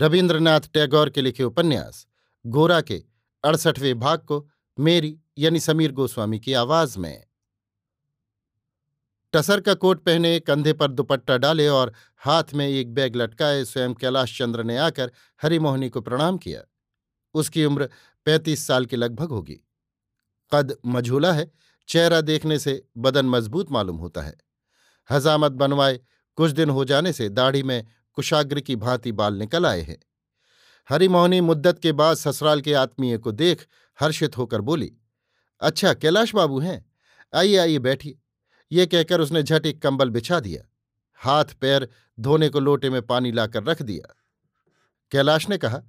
रविन्द्रनाथ टैगोर के लिखे उपन्यास, गोरा के अड़सठवें भाग को मेरी यानी समीर गोस्वामी की आवाज़ में। टसर का कोट पहने, कंधे पर दुपट्टा डाले और हाथ में एक बैग लटकाए, स्वयं कैलाश चंद्र ने आकर हरिमोहनी को प्रणाम किया। उसकी उम्र पैंतीस साल के लगभग होगी। कद मझूला है, चेहरा देखने से बदन मज़बूत मालूम होता है। हजामत बनवाए, कुछ दिन हो जाने से दाढ़ी में कुशाग्र की भांति बाल निकल आए हैं। हरिमोहनी मुद्दत के बाद ससुराल के आत्मीय को देख हर्षित होकर बोली अच्छा कैलाश बाबू हैं? आइए आइए, बैठिए। ये कहकर उसने झट एक कंबल बिछा दिया। हाथ, पैर धोने को लोटे में पानी लाकर रख दिया। कैलाश ने कहा,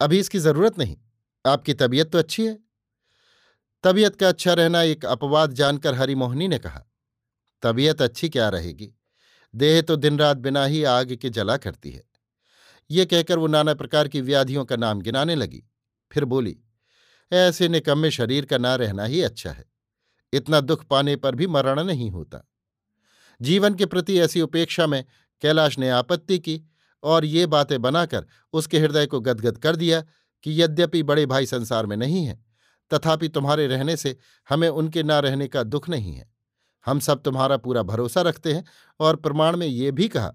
अभी इसकी ज़रूरत नहीं, आपकी तबीयत तो अच्छी है? तबीयत का अच्छा रहना एक अपवाद जानकर हरिमोहनी ने कहा, तबीयत अच्छी क्या रहेगी? देह तो दिन रात बिना ही आग के जला करती है। ये कहकर वो नाना प्रकार की व्याधियों का नाम गिनाने लगी। फिर बोली, ऐसे निकम्मे शरीर का ना रहना ही अच्छा है। इतना दुख पाने पर भी मरण नहीं होता। जीवन के प्रति ऐसी उपेक्षा में कैलाश ने आपत्ति की और ये बातें बनाकर उसके हृदय को गदगद कर दिया कि यद्यपि बड़े भाई संसार में नहीं है, तथापि तुम्हारे रहने से हमें उनके ना रहने का दुख नहीं है। हम सब तुम्हारा पूरा भरोसा रखते हैं और प्रमाण में ये भी कहा,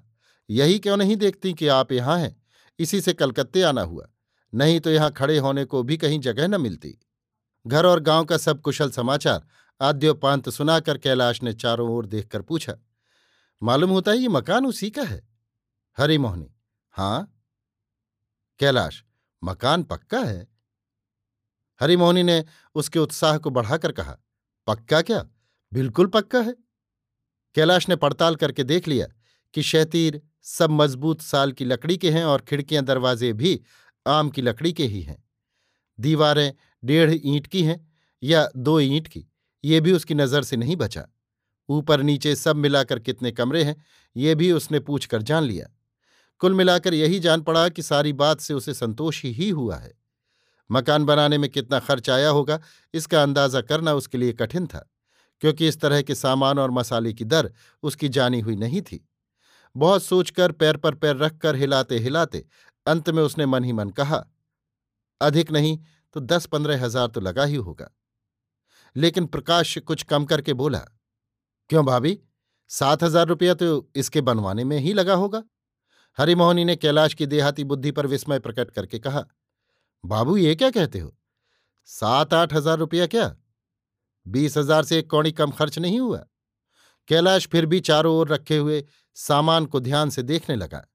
यही क्यों नहीं देखती कि आप यहाँ हैं? इसी से कलकत्ते आना हुआ। नहीं तो यहाँ खड़े होने को भी कहीं जगह न मिलती। घर और गाँव का सब कुशल समाचार आद्योपांत सुनाकर कैलाश ने चारों ओर देखकर पूछा, मालूम होता है ये मकान उसी का है? हरी मोहनी। हाँ? कैलाश, मकान पक्का है? हरिमोहनी ने उसके उत्साह को बढ़ाकर कहा, पक्का क्या? बिल्कुल पक्का है। कैलाश ने पड़ताल करके देख लिया कि शैतीर सब मज़बूत साल की लकड़ी के हैं और खिड़कियाँ दरवाजे भी आम की लकड़ी के ही हैं। दीवारें डेढ़ ईंट की हैं या दो ईंट की, ये भी उसकी नज़र से नहीं बचा। ऊपर नीचे सब मिलाकर कितने कमरे हैं, ये भी उसने पूछकर जान लिया। कुल मिलाकर यही जान पड़ा कि सारी बात से उसे संतोष ही हुआ है। मकान बनाने में कितना खर्च आया होगा, इसका अंदाज़ा करना उसके लिए कठिन था। क्योंकि इस तरह के सामान और मसाले की दर उसकी जानी हुई नहीं थी। बहुत सोचकर पैर पर पैर रखकर हिलाते हिलाते अंत में उसने मन ही मन कहा, अधिक नहीं तो दस पंद्रह हज़ार तो लगा ही होगा। लेकिन प्रकाश कुछ कम करके बोला, क्यों भाभी? सात हज़ार रुपया तो इसके बनवाने में ही लगा होगा। हरिमोहनी ने कैलाश की देहाती बुद्धि पर विस्मय प्रकट करके कहा, बाबू, ये क्या कहते हो? सात आठ हज़ार रुपया क्या? बीस हज़ार से एक कौड़ी कम खर्च नहीं हुआ। कैलाश फिर भी चारों ओर रखे हुए सामान को ध्यान से देखने लगा।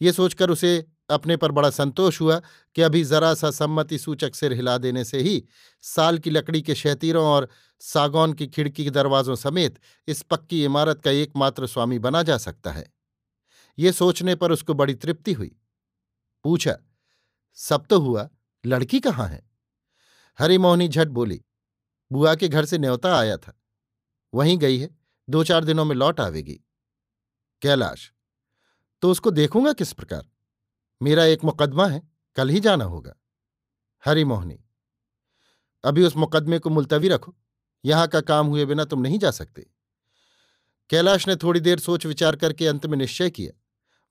ये सोचकर उसे अपने पर बड़ा संतोष हुआ कि अभी जरा सा सम्मति सूचक सिर हिला देने से ही साल की लकड़ी के शैतीरों और सागौन की खिड़की के दरवाजों समेत इस पक्की इमारत का एकमात्र स्वामी बना जा सकता है। ये सोचने पर उसको बड़ी तृप्ति हुई। पूछा, सब तो हुआ? लड़की कहाँ है? हरिमोहनी झट बोली बुआ के घर से न्योता आया था। वहीं गई है दो चार दिनों में लौट आवेगी। कैलाश तो उसको देखूँगा किस प्रकार? मेरा एक मुकदमा है, कल ही जाना होगा। हरिमोहनी अभी उस मुकदमे को मुलतवी रखो, यहाँ का काम हुए बिना तुम नहीं जा सकते। कैलाश ने थोड़ी देर सोच विचार करके अंत में निश्चय किया,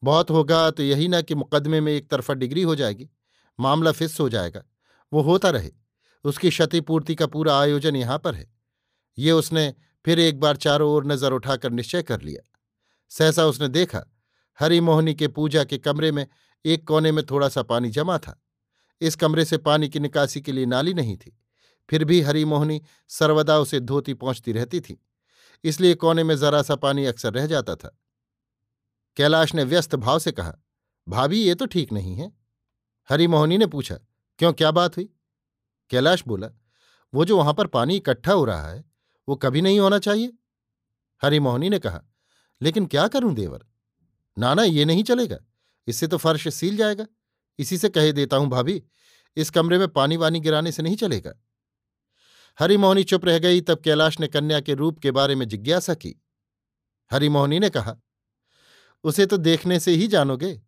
बहुत होगा तो यही ना कि मुकदमे में एक तरफा डिग्री हो जाएगी, मामला फिस हो जाएगा, वो होता रहे। उसकी क्षतिपूर्ति का पूरा आयोजन यहाँ पर है। ये उसने फिर एक बार चारों ओर नज़र उठाकर निश्चय कर लिया। सहसा उसने देखा हरिमोहनी के पूजा के कमरे में एक कोने में थोड़ा सा पानी जमा था। इस कमरे से पानी की निकासी के लिए नाली नहीं थी। फिर भी हरिमोहनी सर्वदा उसे धोती पहुँचती रहती थी। इसलिए कोने में जरा सा पानी अक्सर रह जाता था। कैलाश ने व्यस्त भाव से कहा, भाभी, ये तो ठीक नहीं है। हरिमोहनी ने पूछा, क्यों, क्या बात हुई? कैलाश बोला, वो जो वहाँ पर पानी इकट्ठा हो रहा है, वो कभी नहीं होना चाहिए? हरिमोहनी ने कहा, लेकिन क्या करूँ देवर? नाना, ये नहीं चलेगा। इससे तो फर्श सील जाएगा। इसी से कह देता हूँ भाभी, इस कमरे में पानी वानी गिराने से नहीं चलेगा। हरिमोहनी चुप रह गई, तब कैलाश ने कन्या के रूप के बारे में जिज्ञासा की। हरिमोहनी ने कहा, उसे तो देखने से ही जानोगे,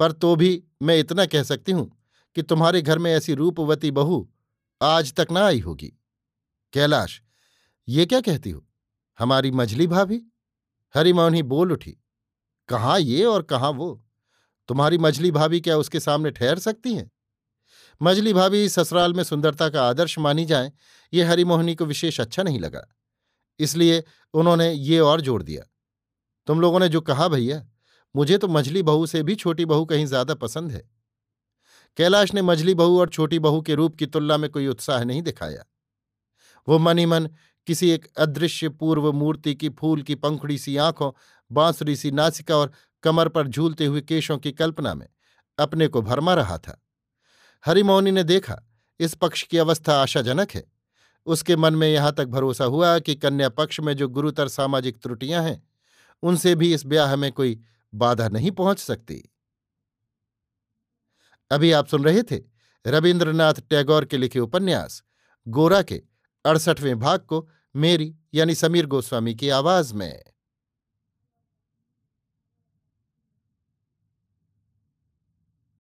पर तो भी मैं इतना कह सकती हूँ कि तुम्हारे घर में ऐसी रूपवती बहू आज तक ना आई होगी। कैलाश, ये क्या कहती हो? हमारी मझली भाभी? हरिमोहनी बोल उठी। कहाँ ये और कहाँ वो? तुम्हारी मझली भाभी क्या उसके सामने ठहर सकती हैं? मजली भाभी ससुराल में सुंदरता का आदर्श मानी जाए, ये हरिमोहनी को विशेष अच्छा नहीं लगा। इसलिए उन्होंने ये और जोड़ दिया। तुम लोगों ने जो कहा भैया, मुझे तो मझली बहू से भी छोटी बहू कहीं ज़्यादा पसंद है। कैलाश ने मझली बहू और छोटी बहू के रूप की तुलना में कोई उत्साह नहीं दिखाया। वो मन ही मन किसी एक अदृश्य पूर्व मूर्ति की फूल की पंखुड़ी सी आँखों, बांसुरी सी नासिका और कमर पर झूलते हुए केशों की कल्पना में अपने को भरमा रहा था। हरिमौनी ने देखा, इस पक्ष की अवस्था आशाजनक है। उसके मन में यहाँ तक भरोसा हुआ कि कन्या पक्ष में जो गुरुतर सामाजिक त्रुटियाँ हैं, उनसे भी इस ब्याह में कोई बाधा नहीं पहुँच सकती। अभी आप सुन रहे थे रविन्द्रनाथ टैगोर के लिखे उपन्यास, गोरा के अड़सठवें भाग को मेरी यानी समीर गोस्वामी की आवाज़ में।